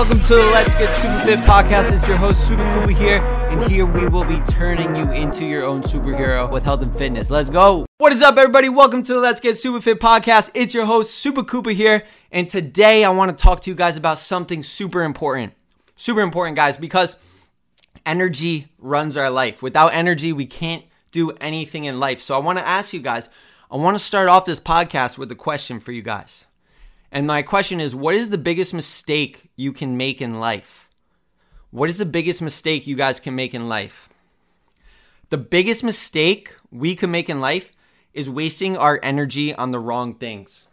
welcome to the Let's Get Super Fit podcast. It's your host, Super Cooper here, and here we will be turning you into your own superhero with health and fitness. Let's go. What is up, everybody? Welcome to the Let's Get Super Fit podcast. It's your host, Super Cooper here, and today I want to talk to you guys about something super important. Super important, guys, because energy runs our life. Without energy, we can't do anything in life. So I want to ask you guys, I want to start off this podcast with a question for you guys. And my question is what is the biggest mistake you can make in life? What is the biggest mistake you guys can make in life? The biggest mistake we can make in life is wasting our energy on the wrong things.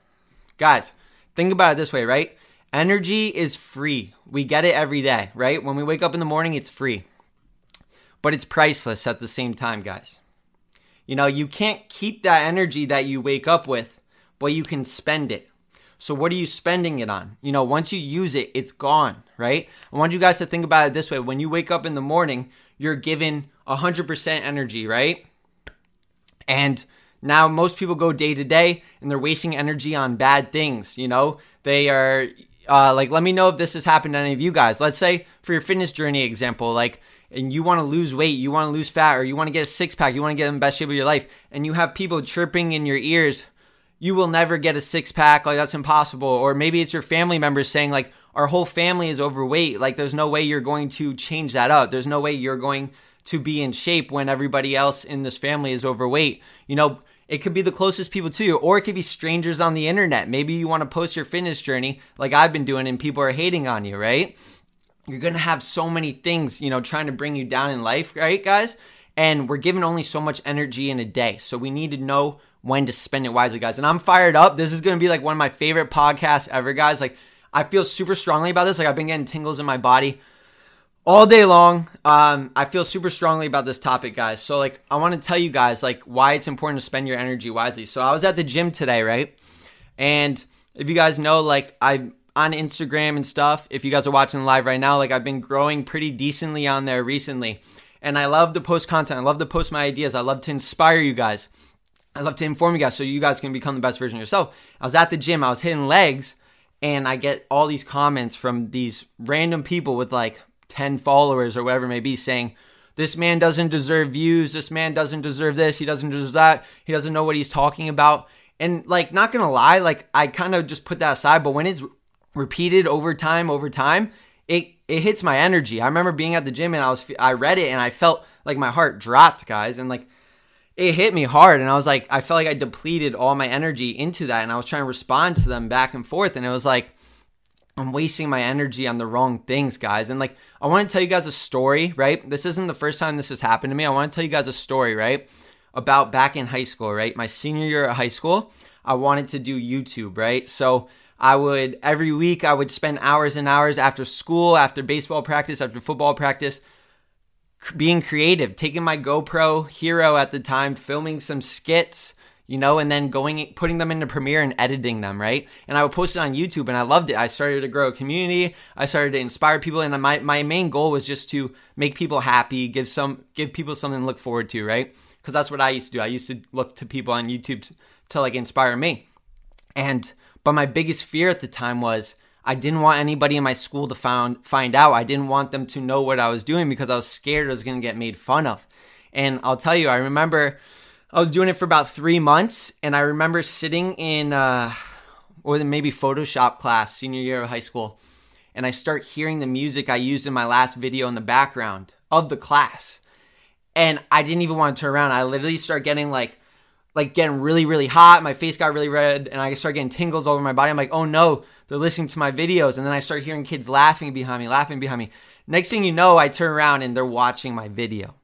Guys, think about it this way, right? Energy is free. We get it every day, right? When we wake up in the morning, it's free. But it's priceless at the same time, guys. You know, you can't keep that energy that you wake up with, but you can spend it. So what are you spending it on? You know, once you use it, it's gone, right? I want you guys to think about it this way. When you wake up in the morning, you're given 100% energy, right? And now most people go day to day and they're wasting energy on bad things, you know? They are uh, like let me know if this has happened to any of you guys. Let's say for your fitness journey example, like and you want to lose weight, you want to lose fat, or you want to get a six pack, you want to get in the best shape of your life, and you have people chirping in your ears, you will never get a six pack. Like that's impossible. Or maybe it's your family members saying like our whole family is overweight. Like there's no way you're going to change that up. There's no way you're going to be in shape when everybody else in this family is overweight. You know, it could be the closest people to you, or it could be strangers on the internet. Maybe you want to post your fitness journey like I've been doing and people are hating on you, right? You're going to have so many things, you know, trying to bring you down in life, right, guys? And we're given only so much energy in a day. So we need to know when to spend it wisely, guys. And I'm fired up. This is going to be like one of my favorite podcasts ever, guys. Like, I feel super strongly about this. Like, I've been getting tingles in my body all day long. Um, I feel super strongly about this topic, guys. So, like, I want to tell you guys, like, why it's important to spend your energy wisely. So, I was at the gym today, right? And if you guys know, like, I'm on Instagram and stuff. If you guys are watching live right now, like, I've been growing pretty decently on there recently. And I love to post content. I love to post my ideas. I love to inspire you guys. I love to inform you guys so you guys can become the best version of yourself. I was at the gym, I was hitting legs, and I get all these comments from these random people with like 10 followers or whatever it may be saying, this man doesn't deserve views, this man doesn't deserve this, he doesn't deserve that, he doesn't know what he's talking about. And like, not gonna lie, like I kind of just put that aside, but when it's repeated over time, over time, it it hits my energy. I remember being at the gym and I was I read it and I felt like my heart dropped, guys, and like it hit me hard and I was like I felt like I depleted all my energy into that and I was trying to respond to them back and forth and it was like I'm wasting my energy on the wrong things, guys. And like I want to tell you guys a story, right? This isn't the first time this has happened to me. I want to tell you guys a story, right? About back in high school, right? My senior year of high school, I wanted to do YouTube, right? So I would every week I would spend hours and hours after school, after baseball practice, after football practice being creative, taking my GoPro Hero at the time, filming some skits, you know, and then going, putting them into Premiere and editing them, right? And I would post it on YouTube and I loved it. I started to grow a community. I started to inspire people. And my, my main goal was just to make people happy, give some, give people something to look forward to, right? Because that's what I used to do. I used to look to people on YouTube to, to like inspire me. And, but my biggest fear at the time was, I didn't want anybody in my school to found, find out. I didn't want them to know what I was doing because I was scared I was going to get made fun of. And I'll tell you, I remember I was doing it for about three months, and I remember sitting in, uh, or maybe Photoshop class, senior year of high school, and I start hearing the music I used in my last video in the background of the class. And I didn't even want to turn around. I literally start getting like, like getting really, really hot. My face got really red, and I start getting tingles over my body. I'm like, oh no, they're listening to my videos. And then I start hearing kids laughing behind me, laughing behind me. Next thing you know, I turn around and they're watching my video,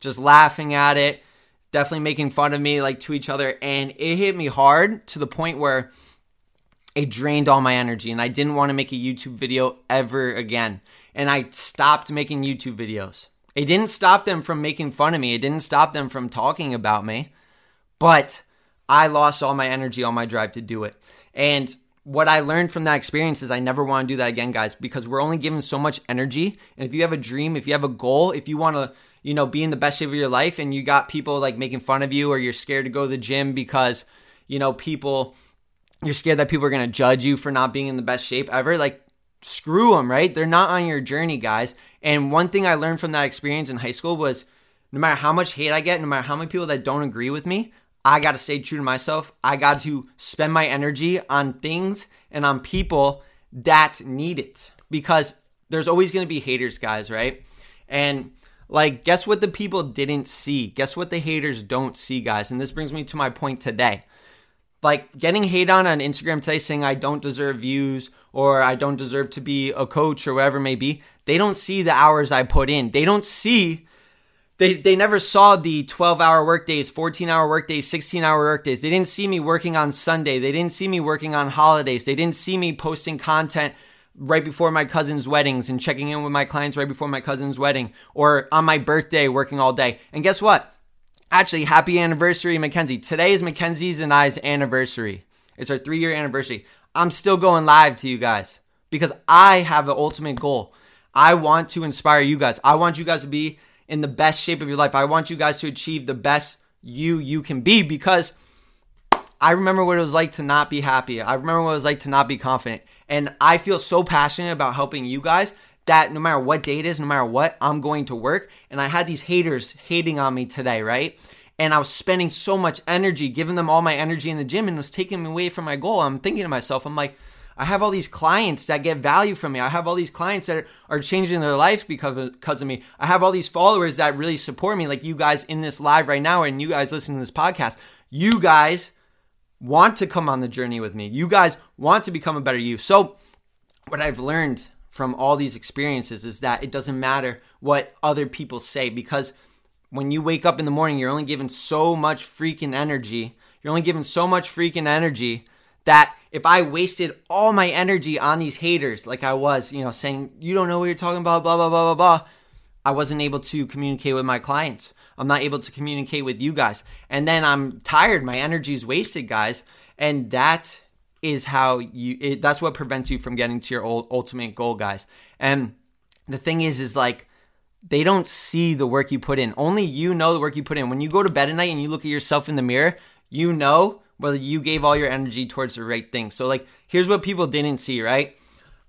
just laughing at it, definitely making fun of me, like to each other. And it hit me hard to the point where it drained all my energy and I didn't want to make a YouTube video ever again. And I stopped making YouTube videos. It didn't stop them from making fun of me, it didn't stop them from talking about me, but I lost all my energy, all my drive to do it. And what I learned from that experience is I never want to do that again, guys, because we're only given so much energy. And if you have a dream, if you have a goal, if you want to, you know, be in the best shape of your life and you got people like making fun of you or you're scared to go to the gym because, you know, people, you're scared that people are going to judge you for not being in the best shape ever, like, screw them, right? They're not on your journey, guys. And one thing I learned from that experience in high school was no matter how much hate I get, no matter how many people that don't agree with me, I got to stay true to myself. I got to spend my energy on things and on people that need it because there's always going to be haters, guys, right? And like, guess what the people didn't see? Guess what the haters don't see, guys? And this brings me to my point today. Like, getting hate on on Instagram today saying I don't deserve views or I don't deserve to be a coach or whatever it may be, they don't see the hours I put in. They don't see they, they never saw the 12 hour workdays, 14 hour workdays, 16 hour workdays. They didn't see me working on Sunday. They didn't see me working on holidays. They didn't see me posting content right before my cousin's weddings and checking in with my clients right before my cousin's wedding or on my birthday working all day. And guess what? Actually, happy anniversary, Mackenzie. Today is Mackenzie's and I's anniversary. It's our three year anniversary. I'm still going live to you guys because I have the ultimate goal. I want to inspire you guys. I want you guys to be in the best shape of your life. I want you guys to achieve the best you you can be because I remember what it was like to not be happy. I remember what it was like to not be confident. And I feel so passionate about helping you guys that no matter what day it is, no matter what, I'm going to work. And I had these haters hating on me today, right? And I was spending so much energy, giving them all my energy in the gym and was taking me away from my goal. I'm thinking to myself, I'm like, I have all these clients that get value from me. I have all these clients that are changing their lives because of, because of me. I have all these followers that really support me, like you guys in this live right now, and you guys listening to this podcast. You guys want to come on the journey with me. You guys want to become a better you. So, what I've learned from all these experiences is that it doesn't matter what other people say because when you wake up in the morning, you're only given so much freaking energy. You're only given so much freaking energy that if I wasted all my energy on these haters, like I was, you know, saying, you don't know what you're talking about, blah, blah, blah, blah, blah, I wasn't able to communicate with my clients. I'm not able to communicate with you guys. And then I'm tired. My energy's wasted, guys. And that is how you, it, that's what prevents you from getting to your ultimate goal, guys. And the thing is, is like, they don't see the work you put in. Only you know the work you put in. When you go to bed at night and you look at yourself in the mirror, you know whether you gave all your energy towards the right thing. So like here's what people didn't see, right?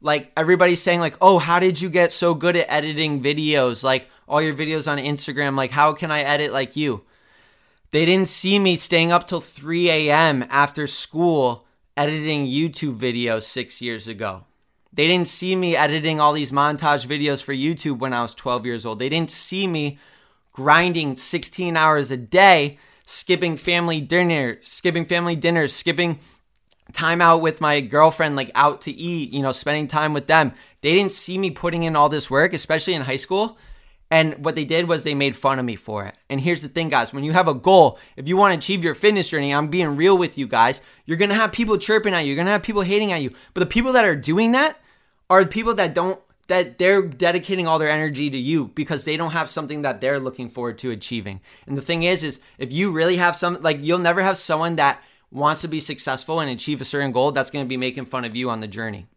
Like everybody's saying like, "Oh, how did you get so good at editing videos? Like all your videos on Instagram, like how can I edit like you?" They didn't see me staying up till 3 a.m. after school editing YouTube videos 6 years ago. They didn't see me editing all these montage videos for YouTube when I was 12 years old. They didn't see me grinding 16 hours a day skipping family dinner, skipping family dinners, skipping time out with my girlfriend, like out to eat, you know, spending time with them. They didn't see me putting in all this work, especially in high school. And what they did was they made fun of me for it. And here's the thing, guys when you have a goal, if you want to achieve your fitness journey, I'm being real with you guys, you're going to have people chirping at you, you're going to have people hating at you. But the people that are doing that are the people that don't that they're dedicating all their energy to you because they don't have something that they're looking forward to achieving. And the thing is is if you really have some like you'll never have someone that wants to be successful and achieve a certain goal that's going to be making fun of you on the journey.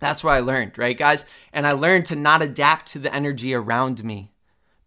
That's what I learned, right guys? And I learned to not adapt to the energy around me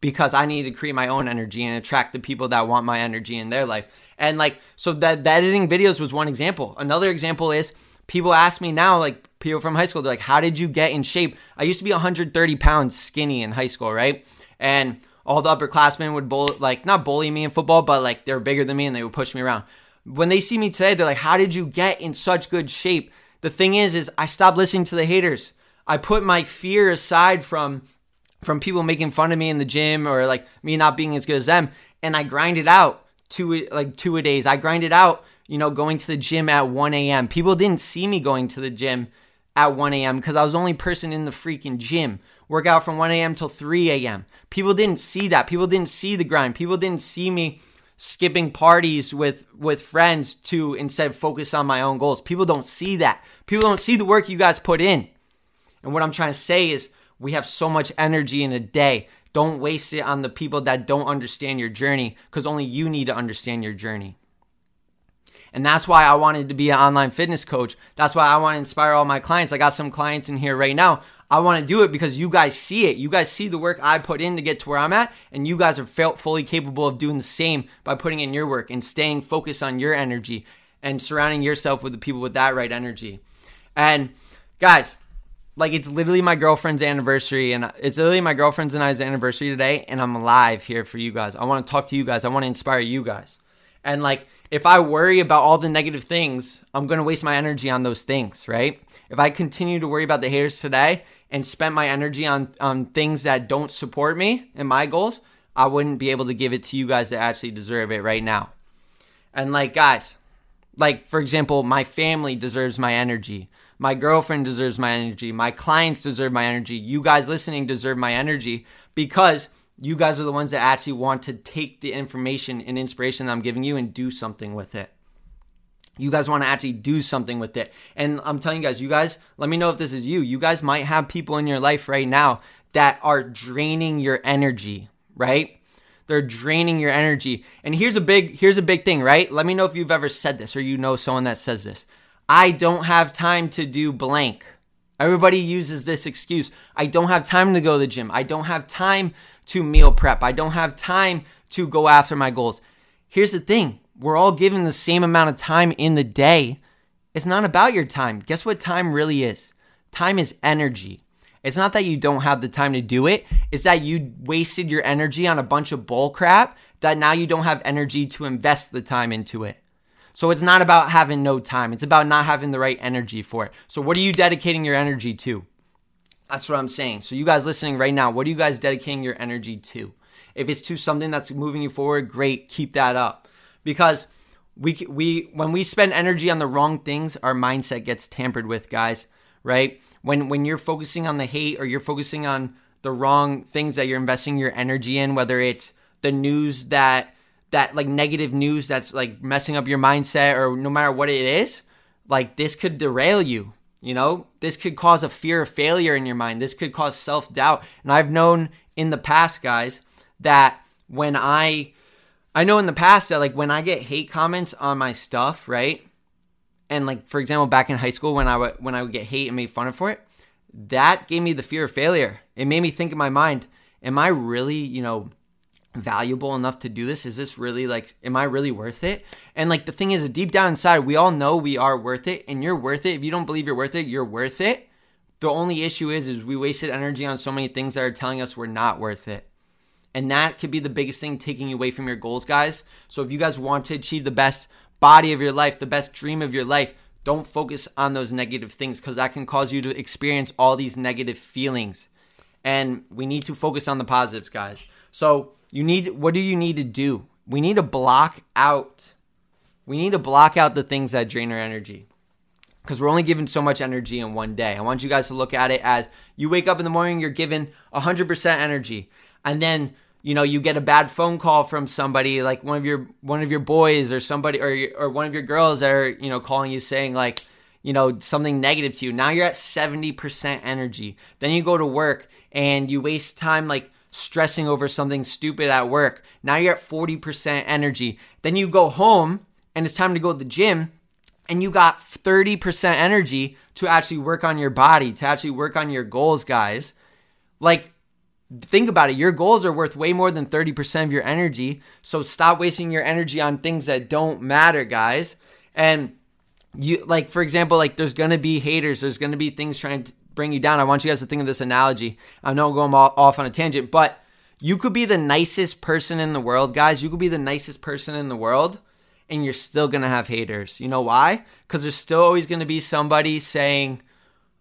because I need to create my own energy and attract the people that want my energy in their life. And like so that the editing videos was one example. Another example is people ask me now, like people from high school, they're like, how did you get in shape? I used to be 130 pounds skinny in high school, right? And all the upperclassmen would bully, like, not bully me in football, but like they're bigger than me and they would push me around. When they see me today, they're like, how did you get in such good shape? The thing is, is I stopped listening to the haters. I put my fear aside from from people making fun of me in the gym or like me not being as good as them and I grind it out two like two a days. I grind it out you know, going to the gym at 1 a.m. People didn't see me going to the gym at 1 a.m. because I was the only person in the freaking gym. Work out from 1 a.m. till 3 a.m. People didn't see that. People didn't see the grind. People didn't see me skipping parties with with friends to instead focus on my own goals. People don't see that. People don't see the work you guys put in. And what I'm trying to say is we have so much energy in a day. Don't waste it on the people that don't understand your journey because only you need to understand your journey. And that's why I wanted to be an online fitness coach. That's why I want to inspire all my clients. I got some clients in here right now. I want to do it because you guys see it. You guys see the work I put in to get to where I'm at, and you guys are fully capable of doing the same by putting in your work and staying focused on your energy and surrounding yourself with the people with that right energy. And guys, like it's literally my girlfriend's anniversary and it's literally my girlfriend's and I's anniversary today and I'm live here for you guys. I want to talk to you guys. I want to inspire you guys. And like if I worry about all the negative things, I'm going to waste my energy on those things, right? If I continue to worry about the haters today and spend my energy on on things that don't support me and my goals, I wouldn't be able to give it to you guys that actually deserve it right now. And like guys, like for example, my family deserves my energy. My girlfriend deserves my energy. My clients deserve my energy. You guys listening deserve my energy because you guys are the ones that actually want to take the information and inspiration that I'm giving you and do something with it. You guys want to actually do something with it. And I'm telling you guys, you guys, let me know if this is you. You guys might have people in your life right now that are draining your energy, right? They're draining your energy. And here's a big here's a big thing, right? Let me know if you've ever said this or you know someone that says this. I don't have time to do blank. Everybody uses this excuse. I don't have time to go to the gym. I don't have time to meal prep. I don't have time to go after my goals. Here's the thing we're all given the same amount of time in the day. It's not about your time. Guess what time really is? Time is energy. It's not that you don't have the time to do it, it's that you wasted your energy on a bunch of bull crap that now you don't have energy to invest the time into it. So it's not about having no time. It's about not having the right energy for it. So what are you dedicating your energy to? That's what I'm saying. So you guys listening right now, what are you guys dedicating your energy to? If it's to something that's moving you forward, great, keep that up. Because we we when we spend energy on the wrong things, our mindset gets tampered with, guys, right? When when you're focusing on the hate or you're focusing on the wrong things that you're investing your energy in, whether it's the news that that like negative news that's like messing up your mindset or no matter what it is, like this could derail you. You know, this could cause a fear of failure in your mind. This could cause self doubt. And I've known in the past, guys, that when I, I know in the past that like when I get hate comments on my stuff, right? And like for example, back in high school when I would when I would get hate and made fun of for it, that gave me the fear of failure. It made me think in my mind, am I really, you know, valuable enough to do this? Is this really like, am I really worth it? And like the thing is, deep down inside, we all know we are worth it and you're worth it. If you don't believe you're worth it, you're worth it. The only issue is, is we wasted energy on so many things that are telling us we're not worth it. And that could be the biggest thing taking you away from your goals, guys. So if you guys want to achieve the best body of your life, the best dream of your life, don't focus on those negative things because that can cause you to experience all these negative feelings. And we need to focus on the positives, guys. So you need what do you need to do? We need to block out. We need to block out the things that drain our energy. Because we're only given so much energy in one day. I want you guys to look at it as you wake up in the morning, you're given 100% energy. And then you know you get a bad phone call from somebody like one of your one of your boys or somebody or or one of your girls that are you know calling you saying like you know something negative to you now you're at 70% energy then you go to work and you waste time like stressing over something stupid at work. Now you're at 40% energy. Then you go home and it's time to go to the gym and you got 30% energy to actually work on your body, to actually work on your goals, guys. Like, think about it. Your goals are worth way more than 30% of your energy. So stop wasting your energy on things that don't matter, guys. And you, like, for example, like, there's gonna be haters, there's gonna be things trying to bring you down, I want you guys to think of this analogy. I know I'm going off on a tangent, but you could be the nicest person in the world, guys. You could be the nicest person in the world, and you're still to have haters. You know why? Because there's still always to be somebody saying,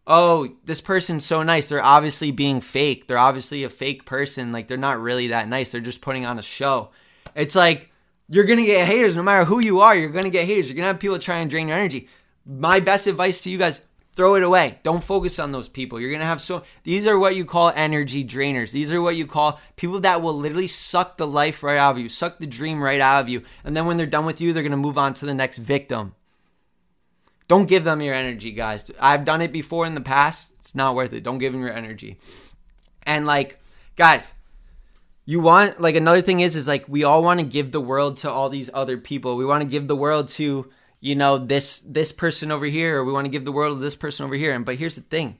oh, this person's so nice. They're obviously being fake. They're obviously a fake person. Like, they're not really that nice. They're just putting on a show. It's like, you're going to get haters no matter who you are. You're going to get haters. You're going to have people try and drain your energy. My best advice to you guys throw it away. Don't focus on those people. You're going to have so these are what you call energy drainers. These are what you call people that will literally suck the life right out of you, suck the dream right out of you. And then when they're done with you, they're going to move on to the next victim. Don't give them your energy, guys. I've done it before in the past. It's not worth it. Don't give them your energy. And like, guys, you want like another thing is is like we all want to give the world to all these other people. We want to give the world to you know this this person over here or we want to give the world to this person over here and but here's the thing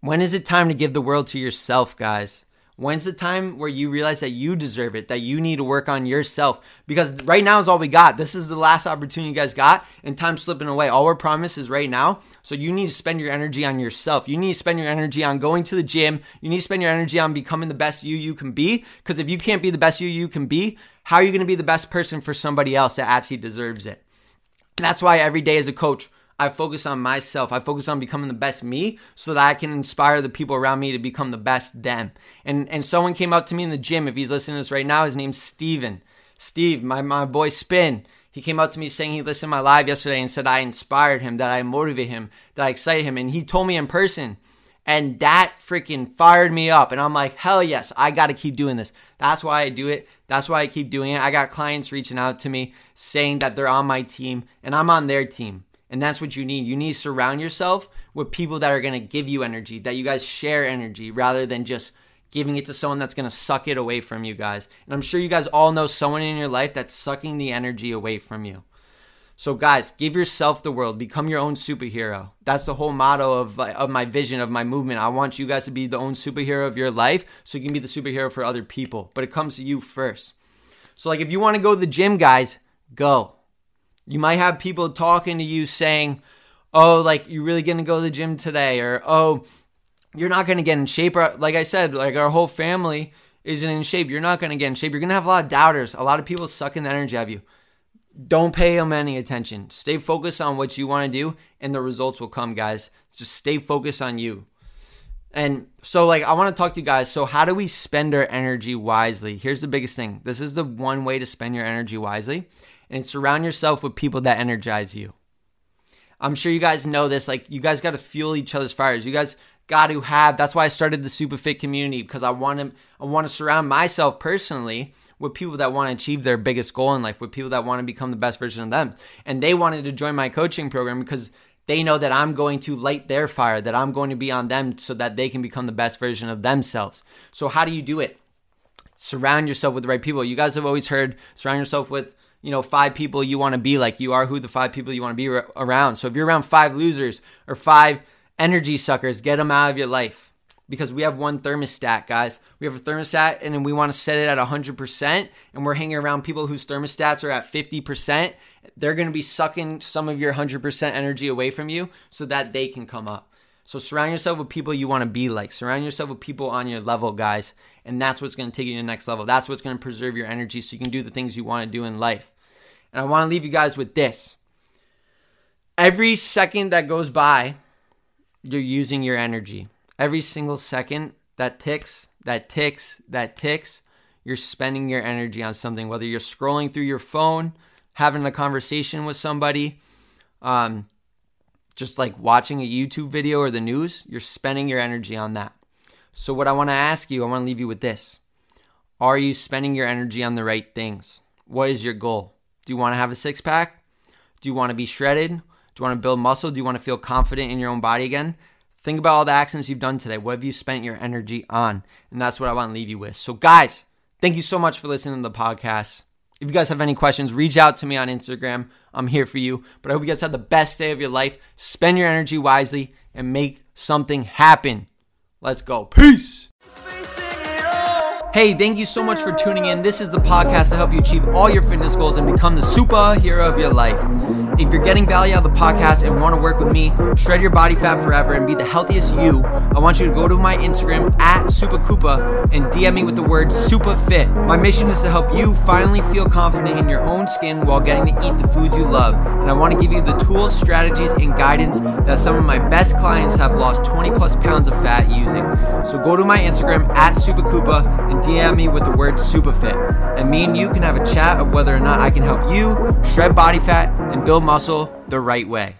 when is it time to give the world to yourself guys When's the time where you realize that you deserve it, that you need to work on yourself? Because right now is all we got. This is the last opportunity you guys got, and time's slipping away. All we're promised is right now. So you need to spend your energy on yourself. You need to spend your energy on going to the gym. You need to spend your energy on becoming the best you you can be. Because if you can't be the best you you can be, how are you going to be the best person for somebody else that actually deserves it? That's why every day as a coach, I focus on myself. I focus on becoming the best me so that I can inspire the people around me to become the best them. And and someone came up to me in the gym. If he's listening to this right now, his name's Steven. Steve, my, my boy Spin. He came up to me saying he listened to my live yesterday and said I inspired him, that I motivated him, that I excited him. And he told me in person. And that freaking fired me up. And I'm like, hell yes, I got to keep doing this. That's why I do it. That's why I keep doing it. I got clients reaching out to me saying that they're on my team and I'm on their team. And that's what you need. You need to surround yourself with people that are going to give you energy, that you guys share energy rather than just giving it to someone that's going to suck it away from you guys. And I'm sure you guys all know someone in your life that's sucking the energy away from you. So, guys, give yourself the world. Become your own superhero. That's the whole motto of, of my vision, of my movement. I want you guys to be the own superhero of your life so you can be the superhero for other people. But it comes to you first. So, like, if you want to go to the gym, guys, go. You might have people talking to you saying, oh, like, you really gonna go to the gym today? Or, oh, you're not gonna get in shape. Like I said, like, our whole family isn't in shape. You're not gonna get in shape. You're gonna have a lot of doubters. A lot of people sucking the energy out of you. Don't pay them any attention. Stay focused on what you wanna do, and the results will come, guys. Just stay focused on you. And so, like, I want to talk to you guys. So, how do we spend our energy wisely? Here's the biggest thing this is the one way to spend your energy wisely and surround yourself with people that energize you. I'm sure you guys know this. Like, you guys got to fuel each other's fires. You guys got to have. That's why I started the Super Fit community because I want to. I want to surround myself personally with people that want to achieve their biggest goal in life, with people that want to become the best version of them. And they wanted to join my coaching program because they know that I'm going to light their fire, that I'm going to be on them so that they can become the best version of themselves. So, how do you do it? Surround yourself with the right people. You guys have always heard surround yourself with you know, five people you want to be like. You are who the five people you want to be around. So if you're around five losers or five energy suckers, get them out of your life because we have one thermostat, guys. We have a thermostat and we want to set it at 100% and we're hanging around people whose thermostats are at 50%. They're going to be sucking some of your 100% energy away from you so that they can come up. So surround yourself with people you want to be like. Surround yourself with people on your level, guys. And that's what's going to take you to the next level. That's what's going to preserve your energy so you can do the things you want to do in life. And I want to leave you guys with this. Every second that goes by, you're using your energy. Every single second that ticks, that ticks, that ticks, you're spending your energy on something, whether you're scrolling through your phone, having a conversation with somebody, um, just like watching a YouTube video or the news, you're spending your energy on that. So, what I want to ask you, I want to leave you with this Are you spending your energy on the right things? What is your goal? Do you want to have a six pack? Do you want to be shredded? Do you want to build muscle? Do you want to feel confident in your own body again? Think about all the actions you've done today. What have you spent your energy on? And that's what I want to leave you with. So, guys, thank you so much for listening to the podcast. If you guys have any questions, reach out to me on Instagram. I'm here for you. But I hope you guys have the best day of your life. Spend your energy wisely and make something happen. Let's go. Peace. Hey, thank you so much for tuning in. This is the podcast to help you achieve all your fitness goals and become the superhero of your life. If you're getting value out of the podcast and want to work with me, shred your body fat forever and be the healthiest you, I want you to go to my Instagram at SupaKupa and DM me with the word SupaFit. My mission is to help you finally feel confident in your own skin while getting to eat the foods you love. And I want to give you the tools, strategies, and guidance that some of my best clients have lost 20 plus pounds of fat using. So go to my Instagram at SupaKupa and DM me with the word SupaFit. And me and you can have a chat of whether or not I can help you shred body fat and build muscle the right way.